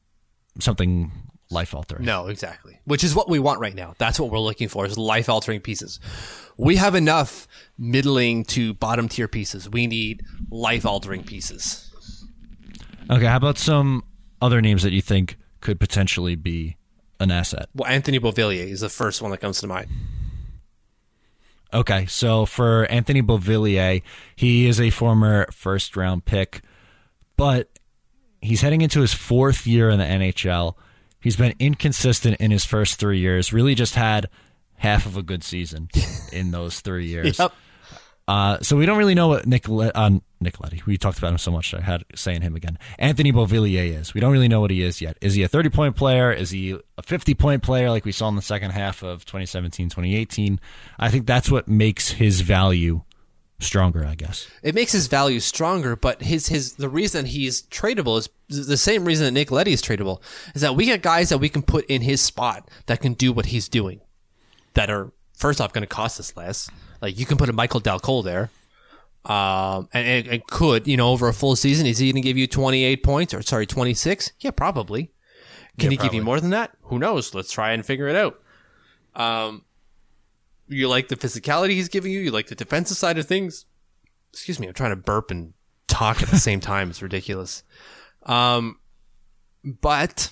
something life altering. No, exactly. Which is what we want right now. That's what we're looking for is life altering pieces. We have enough middling to bottom tier pieces. We need life altering pieces. Okay, how about some other names that you think could potentially be an asset? Well, Anthony Beauvillier is the first one that comes to mind. Okay, so for Anthony Beauvillier, he is a former first round pick, but he's heading into his fourth year in the NHL. He's been inconsistent in his first three years, really just had half of a good season in those three years. Yep. Uh, so we don't really know what Nick Le- uh, Nick Leddy. We talked about him so much. I had saying him again. Anthony Beauvillier is. We don't really know what he is yet. Is he a thirty point player? Is he a fifty point player like we saw in the second half of 2017, 2018? I think that's what makes his value stronger, I guess. It makes his value stronger, but his his the reason he's tradable is the same reason that Nick Leddy is tradable is that we get guys that we can put in his spot that can do what he's doing, that are first off going to cost us less. Like you can put a Michael Dal Colle there, um, and, and, and could you know over a full season is he going to give you twenty eight points or sorry twenty six? Yeah, probably. Can Yeah, he give you more than that? Who knows? Let's try and figure it out. Um, you like the physicality he's giving you. You like the defensive side of things. Excuse me, I'm trying to burp and talk at the same time. It's ridiculous. Um, but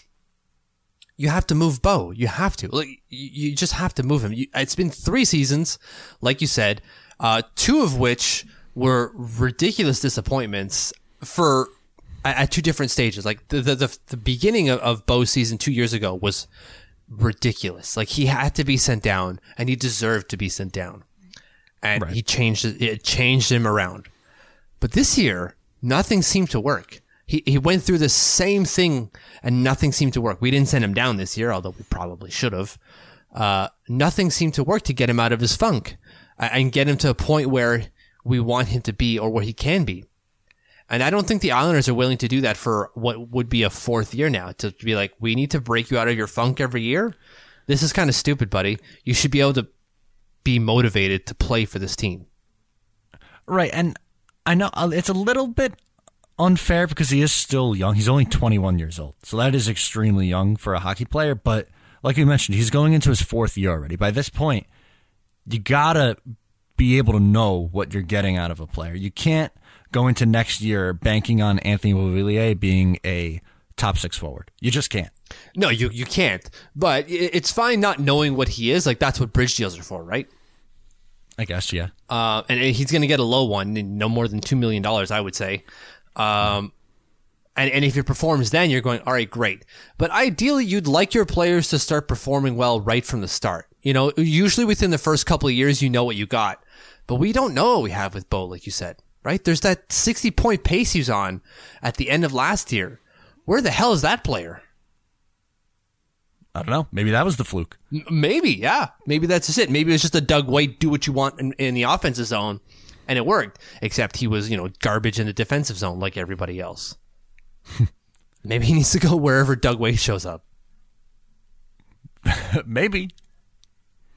you have to move Bo. You have to. Like you, just have to move him. You, it's been three seasons, like you said, uh, two of which were ridiculous disappointments for at, at two different stages. Like the the the, the beginning of, of Bo's season two years ago was ridiculous. Like he had to be sent down, and he deserved to be sent down, and right. he changed it. It changed him around. But this year, nothing seemed to work. He, he went through the same thing and nothing seemed to work. We didn't send him down this year, although we probably should have. Uh, nothing seemed to work to get him out of his funk and get him to a point where we want him to be or where he can be. And I don't think the Islanders are willing to do that for what would be a fourth year now to be like, we need to break you out of your funk every year. This is kind of stupid, buddy. You should be able to be motivated to play for this team. Right, and I know uh, it's a little bit unfair because he is still young. He's only 21 years old, so that is extremely young for a hockey player. But like you mentioned, he's going into his fourth year already. By this point, you gotta be able to know what you're getting out of a player. You can't go into next year banking on Anthony Beauvillier being a top six forward. You just can't. No, you you can't. But it's fine not knowing what he is. Like that's what bridge deals are for, right? I guess, yeah. Uh, and he's going to get a low one, no more than two million dollars, I would say. Um, and and if he performs, then you're going, all right, great. But ideally, you'd like your players to start performing well right from the start. You know, usually within the first couple of years, you know what you got. But we don't know what we have with Bo, like you said, right? There's that 60 point pace he's on at the end of last year. Where the hell is that player? I don't know. Maybe that was the fluke. Maybe, yeah. Maybe that's just it. Maybe it's just a Doug Weight do what you want in, in the offensive zone, and it worked. Except he was, you know, garbage in the defensive zone like everybody else. Maybe he needs to go wherever Doug Weight shows up, Maybe.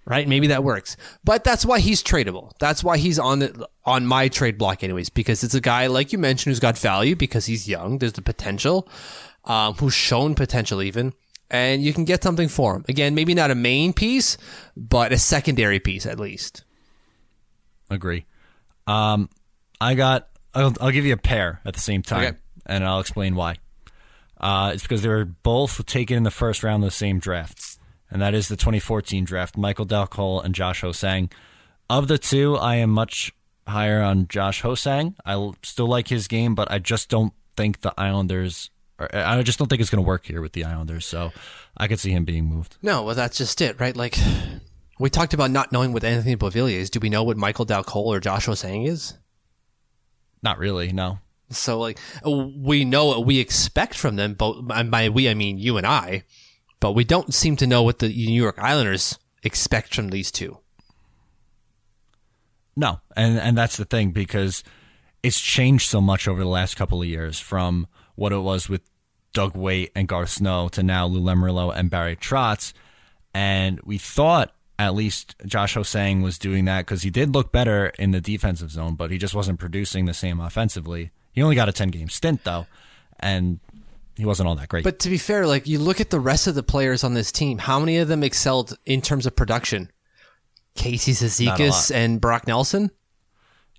right? Maybe that works. But that's why he's tradable. That's why he's on the on my trade block, anyways, because it's a guy like you mentioned who's got value because he's young. There's the potential, um, who's shown potential even. And you can get something for him. Again, maybe not a main piece, but a secondary piece at least. Agree. Um, I got. I'll, I'll give you a pair at the same time, Okay. and I'll explain why. Uh, it's because they were both taken in the first round of the same draft, and that is the 2014 draft. Michael Dal Colle and Josh Ho-Sang. Of the two, I am much higher on Josh Ho-Sang. I still like his game, but I just don't think the Islanders. I just don't think it's going to work here with the Islanders. So I could see him being moved. No, well, that's just it, right? Like, we talked about not knowing what Anthony Beauvillier is. Do we know what Michael Dal Colle or Josh Ho-Sang is? Not really. No. So, like, we know what we expect from them, but by we, I mean you and I, but we don't seem to know what the New York Islanders expect from these two. No, and and that's the thing because it's changed so much over the last couple of years from what it was with Doug Weight and Garth Snow to now Lou Lamoriello and Barry Trotz, and we thought at least Josh Ho-Sang was doing that because he did look better in the defensive zone, but he just wasn't producing the same offensively. He only got a ten game stint though, and he wasn't all that great. But to be fair, like, you look at the rest of the players on this team, how many of them excelled in terms of production? Casey Cizikas and Brock Nelson?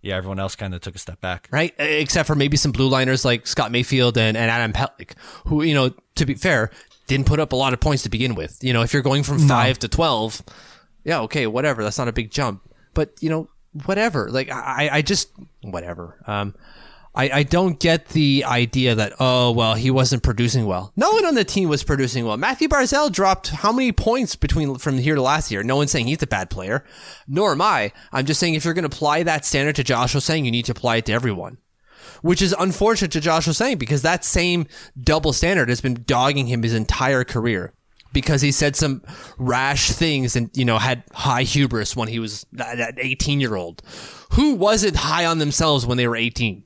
yeah, everyone else kind of took a step back. right? Except for maybe some blue liners like Scott Mayfield and, and Adam Pelech, who, you know, to be fair, didn't put up a lot of points to begin with. You know, if you're going from five to 12, yeah, okay, whatever. That's not a big jump. But, you know, whatever. Like, I, I just, whatever. Um, I, I don't get the idea that, oh, well, he wasn't producing well. No one on the team was producing well. Mathew Barzal dropped how many points between from here to last year? No one's saying he's a bad player, nor am I. I'm just saying if you're going to apply that standard to Josh Ho-Sang you need to apply it to everyone. Which is unfortunate to Josh Ho-Sang because that same double standard has been dogging him his entire career. Because he said some rash things and you know had high hubris when he was that that 18 year old. Who wasn't high on themselves when they were 18?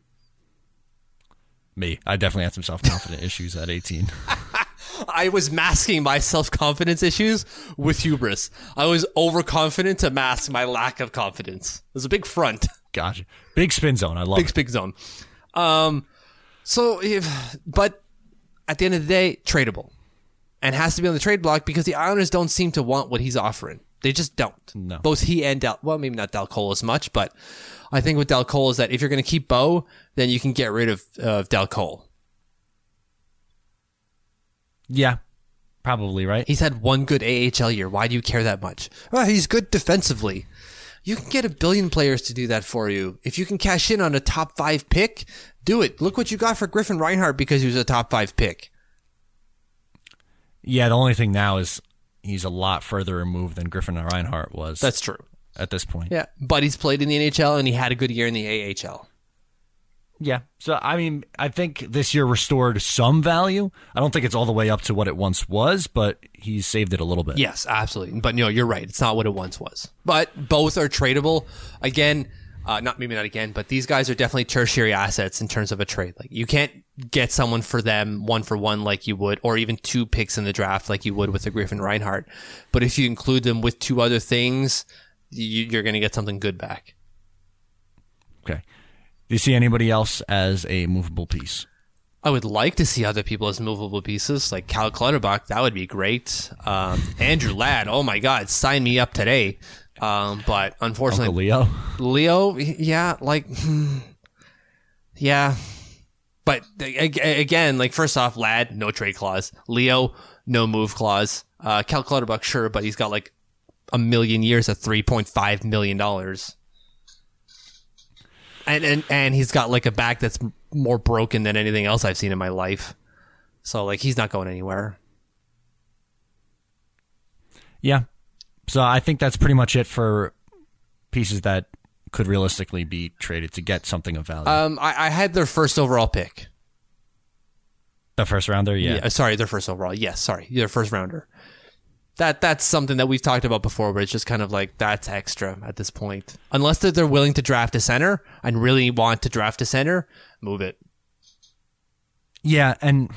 Me, I definitely had some self confidence issues at 18. I was masking my self confidence issues with hubris. I was overconfident to mask my lack of confidence. It was a big front. Gotcha. Big spin zone. I love big it. big spin zone. Um, so if but at the end of the day, tradable, and has to be on the trade block because the Islanders don't seem to want what he's offering. They just don't. No. Both he and Del. Well, maybe not Dal Colle as much, but I think with Dal Colle is that if you're going to keep Bo, then you can get rid of uh, Dal Colle. Yeah, probably right. He's had one good AHL year. Why do you care that much? Well, he's good defensively. You can get a billion players to do that for you. If you can cash in on a top five pick, do it. Look what you got for Griffin Reinhart because he was a top five pick. Yeah, the only thing now is he's a lot further removed than Griffin Reinhart was That's true. at this point. Yeah, but he's played in the NHL and he had a good year in the AHL. Yeah. So I mean, I think this year restored some value. I don't think it's all the way up to what it once was, but he saved it a little bit. Yes, absolutely. But no, you're right. It's not what it once was. But both are tradable. Again, uh, not maybe not again, but these guys are definitely tertiary assets in terms of a trade. Like you can't get someone for them one for one like you would, or even two picks in the draft like you would with a Griffin Reinhart. But if you include them with two other things, you, you're going to get something good back. Okay. Do you see anybody else as a movable piece? I would like to see other people as movable pieces, like Cal Clutterbuck. That would be great. Um, Andrew Ladd. Oh my God, sign me up today. Um, but Uncle unfortunately, Leo. Leo, yeah, like, hmm, yeah. But again, like first off, Ladd, no trade clause. Leo, no move clause. Uh, Cal Clutterbuck, sure, but he's got like a million years at three point five million dollars. And, and and he's got like a back that's more broken than anything else I've seen in my life. So like he's not going anywhere. Yeah. So I think that's pretty much it for pieces that could realistically be traded to get something of value. Um, I, I had their first overall pick. the first rounder, yeah. Yeah, sorry, their first overall. Yes, sorry, their first rounder. That that's something that we've talked about before, but it's just kind of like that's extra at this point. Unless they're, they're willing to draft a center and really want to draft a center, move it. Yeah, and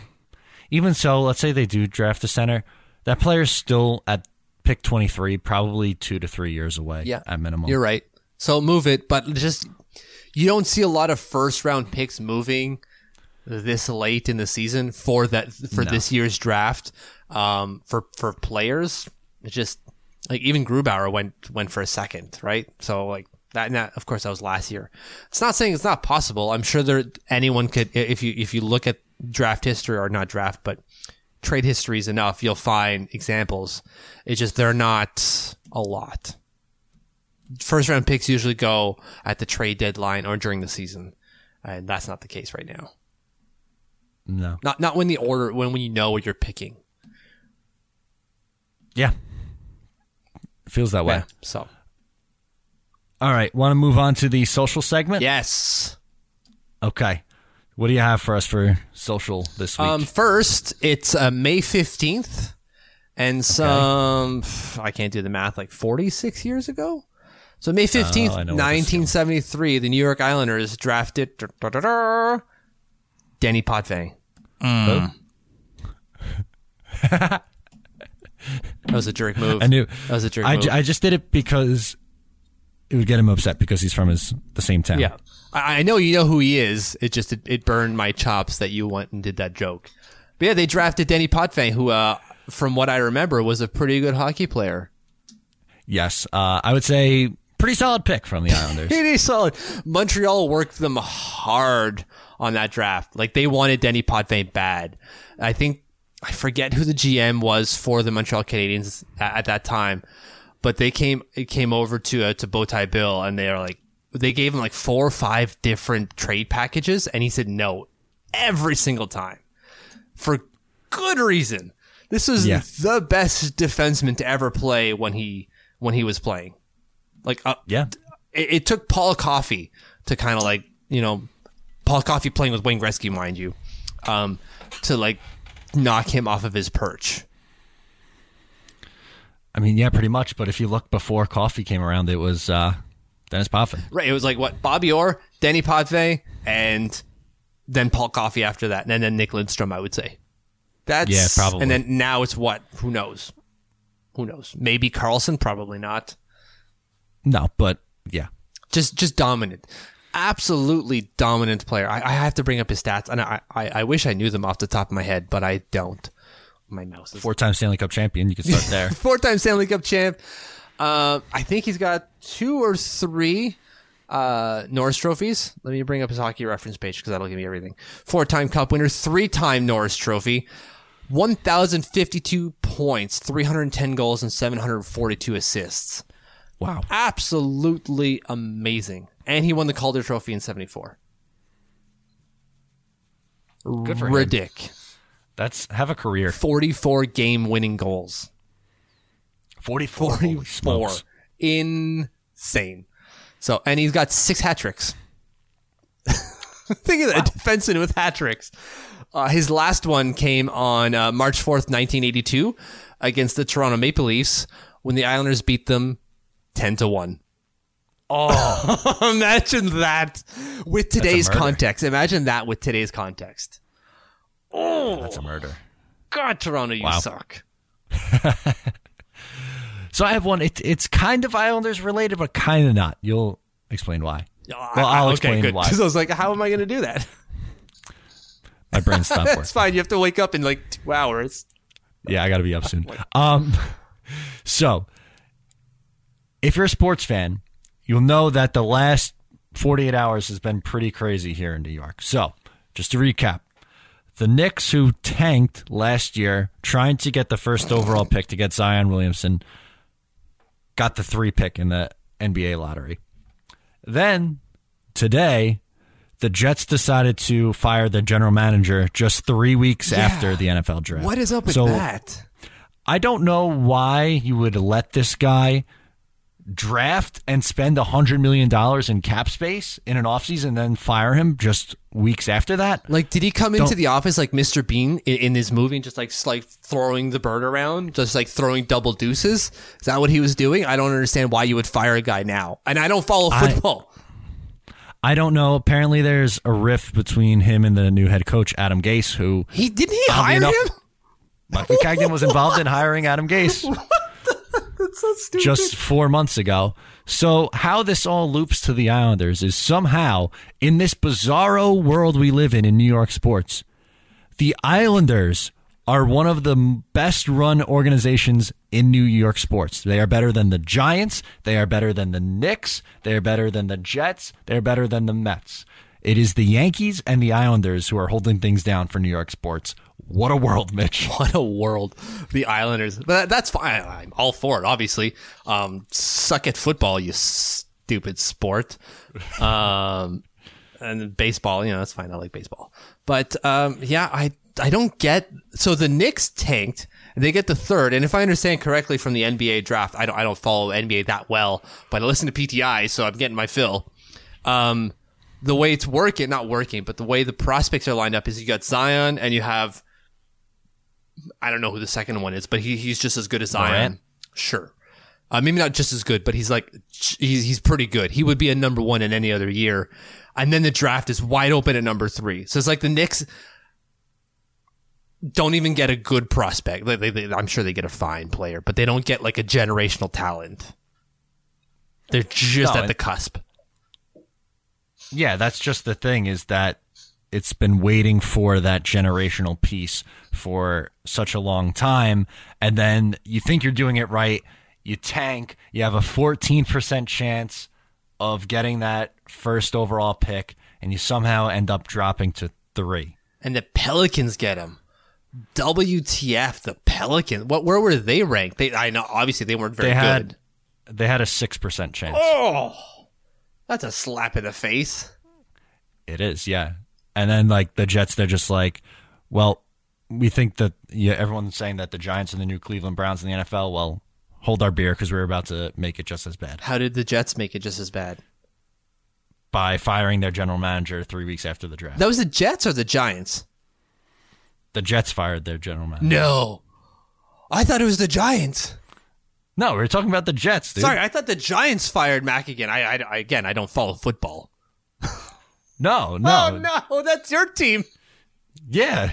even so, let's say they do draft a center, that player's still at pick 23, probably two to three years away Yeah, at minimum. You're right. So move it, but just you don't see a lot of first round picks moving this late in the season for that for this year's draft. Um, for for players, it's just like even Grubauer went went for a second, right? So like that. And that of course, that was last year. It's not saying it's not possible. I'm sure there anyone could if you if you look at draft history or not draft, but trade histories enough, you'll find examples. It's just they're not a lot first round picks usually go at the trade deadline or during the season, and that's not the case right now. No. Not not when the order when when you know what you're picking. Yeah. Feels that way. Yeah. So All right. Want to move on to the social segment? yes. Okay. What do you have for us for social this week? Um, first, it's uh, May fifteenth, and some I can't do the math. Like forty six years ago. So May fifteenth, Oh, I know what this nineteen seventy three, the New York Islanders drafted Danny Potvin. That was a jerk move. I knew. that was a jerk I, move. ju- I just did it because it would get him upset because he's from his the same town. Yeah, I, I know you know who he is. It just it, it burned my chops that you went and did that joke. But yeah, they drafted Denny Potvin, who, uh, from what I remember, was a pretty good hockey player. Yes. Uh, I would say pretty solid pick from the Islanders. Pretty solid. Montreal worked them hard on that draft. Like they wanted Denny Potvin bad. I think I forget who the GM was for the Montreal Canadiens at, at that time, but they came it came over to uh, to Bowtie Bill and they are like they gave him like four or five different trade packages and he said no every single time for good reason. This was Yeah. the best defenseman to ever play when he when he was playing. Like uh, yeah. it, it took Paul Coffey to kind of like you know Paul Coffey playing with Wayne Gretzky, mind you, um, to like knock him off of his perch. I mean, yeah, pretty much. But if you look before Coffey came around, it was uh, Dennis Potvin. Right. It was like what Bobby Orr, Denny Potvin, and then Paul Coffey after that, and then Nick Lidstrom. I would say. That's Yeah, probably. And then now it's what? Who knows? Who knows? Maybe Carlson. Probably not. No, but yeah, Just just dominant. Absolutely dominant player. I, I have to bring up his stats, and I, I I wish I knew them off the top of my head, but I don't. My mouse is four-time Stanley Cup champion. You can start there. four-time Stanley Cup champ. Uh, I think he's got two or three uh, Norris trophies. Let me bring up his hockey reference page because that'll give me everything. Four-time Cup winner, three-time Norris Trophy, one thousand fifty-two points, three hundred ten goals, and seven hundred forty-two assists. wow. Absolutely amazing. And he won the Calder Trophy in '74. Good for him. Ridic. That's have a career. 44 game winning goals. Forty-four. Holy 44. smokes. Insane. So, and he's got six hat tricks. Think of that defenseman with hat tricks. Uh, his last one came on uh, March 4th, 1982, against the Toronto Maple Leafs when the Islanders beat them 10 to 1. Oh, Imagine that with today's context. Imagine that with today's context. Oh, that's a murder. God, Toronto, you Wow. suck. So I have one. It, it's kind of Islanders related, but kind of not. You'll explain why. Well, I'll okay, explain good. why. Because I was like, how am I going to do that? My brain stopped working. That's fine. You have to wake up in like two hours. Yeah, I got to be up soon. Um, so if you're a sports fan, you'll know that the last 48 hours has been pretty crazy here in New York. So just to recap, the Knicks, who tanked last year, trying to get the first overall pick to get Zion Williamson, got the three pick in the NBA lottery. Then today, the Jets decided to fire the general manager just three weeks after the NFL draft. What is up with So, that? I don't know why you would let this guy draft and spend a hundred million dollars in cap space in an offseason and then fire him just weeks after that. Like, did he come into Don't- the office like Mr. Bean in, in this movie, and just like like throwing the bird around, just like throwing double deuces? Is that what he was doing? I don't understand why you would fire a guy now. And I don't follow football. I don't know. Apparently, there's a rift between him and the new head coach Adam Gase, who he didn't he hire enough- him? Mike Maccagnan was involved in hiring Adam Gase. So stupid. just four months ago. So, how this all loops to the Islanders is somehow in this bizarro world we live in in New York sports, the Islanders are one of the best run organizations in New York sports. They are better than the Giants. They are better than the Knicks. They are better than the Jets. They are better than the Mets. It is the Yankees and the Islanders who are holding things down for New York sports. What a world, Mitch. what a world the Islanders. But that, that's fine. I'm all for it. Obviously, um, suck at football, you stupid sport. Um, and baseball, you know, that's fine. I like baseball. But um, yeah, I I don't get. So the Knicks tanked. They get the third, and if I understand correctly from the NBA draft, I don't I don't follow NBA that well, but I listen to PTI, so I'm getting my fill. Um, the way it's working, not working, but the way the prospects are lined up is you got Zion and you have I don't know who the second one is, but he, he's just as good as. Morant? Sure. Uh, maybe not just as good, but he's like, he's, he's pretty good. He would be a number one in any other year. And then the draft is wide open at number three. So it's like the Knicks don't even get a good prospect. They, they, they- I'm sure they get a fine player, but they don't get like a generational talent. They're just No, at the cusp. Yeah, that's just the thing is that it's been waiting for that generational piece for such a long time. And then you think you're doing it right. You tank. You have a 14% chance of getting that first overall pick, and you somehow end up dropping to three. And the Pelicans get him. WTF, the Pelicans. What? Where were they ranked? They, I know, obviously they weren't very They had good. they had a 6% chance. Oh, that's a slap in the face. It is, yeah. And then like the Jets, they're just like, well, we think that yeah, everyone's saying that the Giants and the new Cleveland Browns in the NFL. Well, hold our beer because we're about to make it just as bad How did the Jets make it just as bad? by firing their general manager three weeks after the draft. That was the Jets or the Giants? The Jets fired their general manager. No, I thought it was the Giants. No, we are talking about the Jets, dude. Sorry, I thought the Giants fired Maccagnan. I, I, I again, I don't follow football. No, no. Oh no, that's your team. Yeah.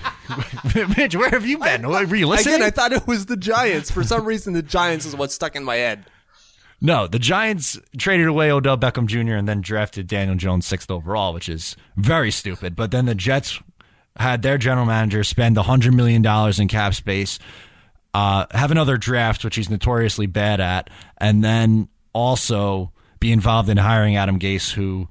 Mitch, where have you been? Were you listening? Again, I thought it was the Giants. For some reason, the Giants is what stuck in my head. No, the Giants traded away Odell Beckham Jr. and then drafted Daniel Jones sixth overall, which is very stupid. But then the Jets had their general manager spend $100 million in cap space, uh, have another draft, which he's notoriously bad at, and then also be involved in hiring Adam Gase, who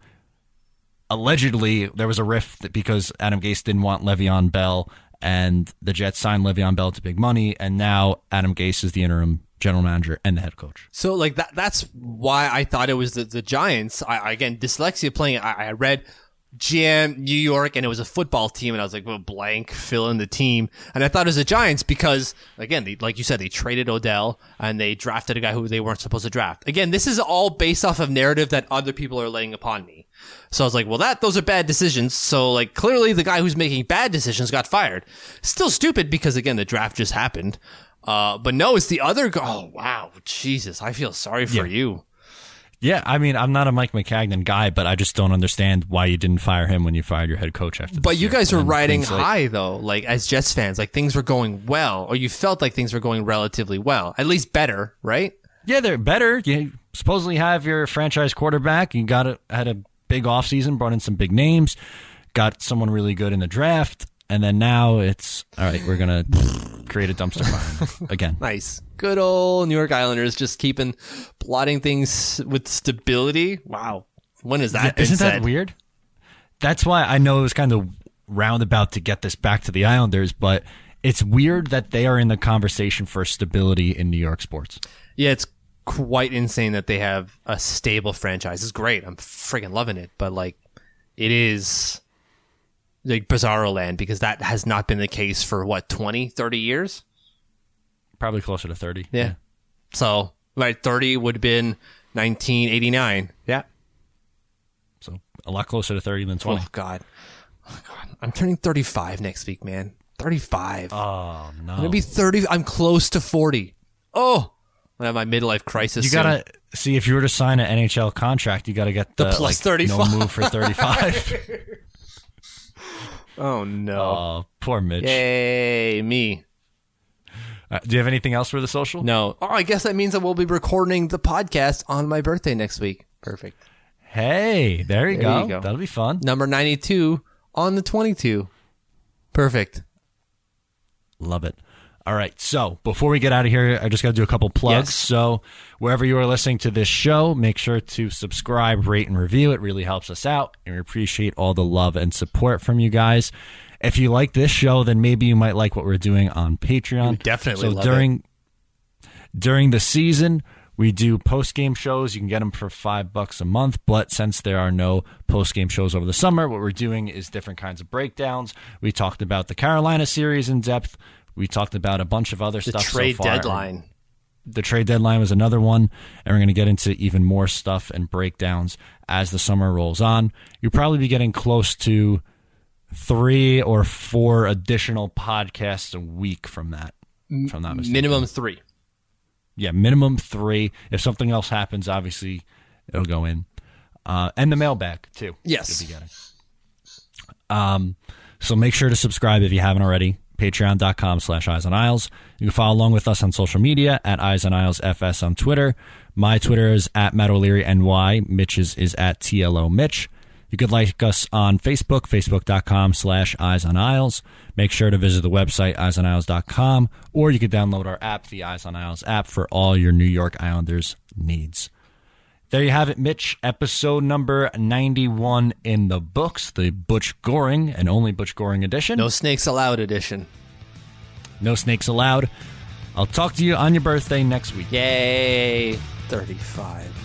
allegedly there was a rift because Adam Gase didn't want Le'Veon Bell, and the Jets signed Le'Veon Bell to big money, and now Adam Gase is the interim general manager and the head coach. So like that that's why I thought it was the, the Giants. I again dyslexia playing I, I read GM New York and it was a football team and I was like, well, blank, fill in the team. And I thought it was the Giants because again, they, like you said, they traded Odell and they drafted a guy who they weren't supposed to draft. Again, this is all based off of narrative that other people are laying upon me. So I was like, well, that, those are bad decisions. So like clearly the guy who's making bad decisions got fired. Still stupid because again, the draft just happened. Uh, but no, it's the other guy. Oh, wow. Jesus. I feel sorry for Yeah. you. Yeah, I mean, I'm not a Mike Maccagnan guy, but I just don't understand why you didn't fire him when you fired your head coach after. But you year. guys were And riding things like- high though, like as Jets fans, like things were going well, or you felt like things were going relatively well, at least better, right? yeah, they're better. You supposedly have your franchise quarterback. You got a, had a big offseason, brought in some big names, got someone really good in the draft, and then now it's all right. We're gonna create a dumpster fire again. Nice, good old New York Islanders, just keeping plotting things with stability. Wow, when is that? been Isn't that weird? That's why I know it was kind of roundabout to get this back to the Islanders, but it's weird that they are in the conversation for stability in New York sports. Yeah, it's quite insane that they have a stable franchise. It's great. I'm freaking loving it, but like, it is like bizarro land because that has not been the case for what 20, 30 years. Probably closer to 30. Yeah. So, like 30 would have been 1989. Yeah. So a lot closer to 30 than 20. Oh, God. Oh, God. I'm turning 35 next week, man. 35. Oh, I'm no. going to be 30. I'm close to 40. Oh, I have my midlife crisis. you soon. got to see if you were to sign an NHL contract, you got to get the, The plus like, 35. No move for 35. Oh, no. oh, poor Mitch. Yay, me. Uh, do you have anything else for the social? No. Oh, I guess that means that we'll be recording the podcast on my birthday next week. Perfect. Hey, there you, There go. you go. That'll be fun. Number 92 on the 22. Perfect. Love it. All right. So before we get out of here, I just got to do a couple plugs. Yes. So wherever you are listening to this show, make sure to subscribe, rate, and review. It really helps us out, and we appreciate all the love and support from you guys. If you like this show, then maybe you might like what we're doing on Patreon. We definitely so during during the season. We do post game shows. You can get them for five bucks a month. But since there are no post game shows over the summer, what we're doing is different kinds of breakdowns. We talked about the Carolina series in depth. We talked about a bunch of other The stuff. trade so far. deadline. The trade deadline was another one, and we're going to get into even more stuff and breakdowns as the summer rolls on. You'll probably be getting close to three or four additional podcasts a week from that. From that Minimum three. yeah, minimum three. If something else happens, obviously it'll go in. Uh, and the mailbag too. Yes. You'll be getting. Um, so make sure to subscribe if you haven't already. Patreon.com slash Eyes on Isles. You can follow along with us on social media at Eyes on Isles FS on Twitter. My Twitter is at Matt O'Leary NY. Mitch's is at TLO Mitch. You could like us on Facebook, facebook.com slash Eyes on Isles. Make sure to visit the website, eyesonisles.com, or you could download our app, the Eyes on Isles app, for all your New York Islanders needs. There you have it, Mitch. Episode number 91 in the books, the Butch Goring and only Butch Goring edition. No snakes allowed edition. No snakes allowed. I'll talk to you on your birthday next week. Yay. 35.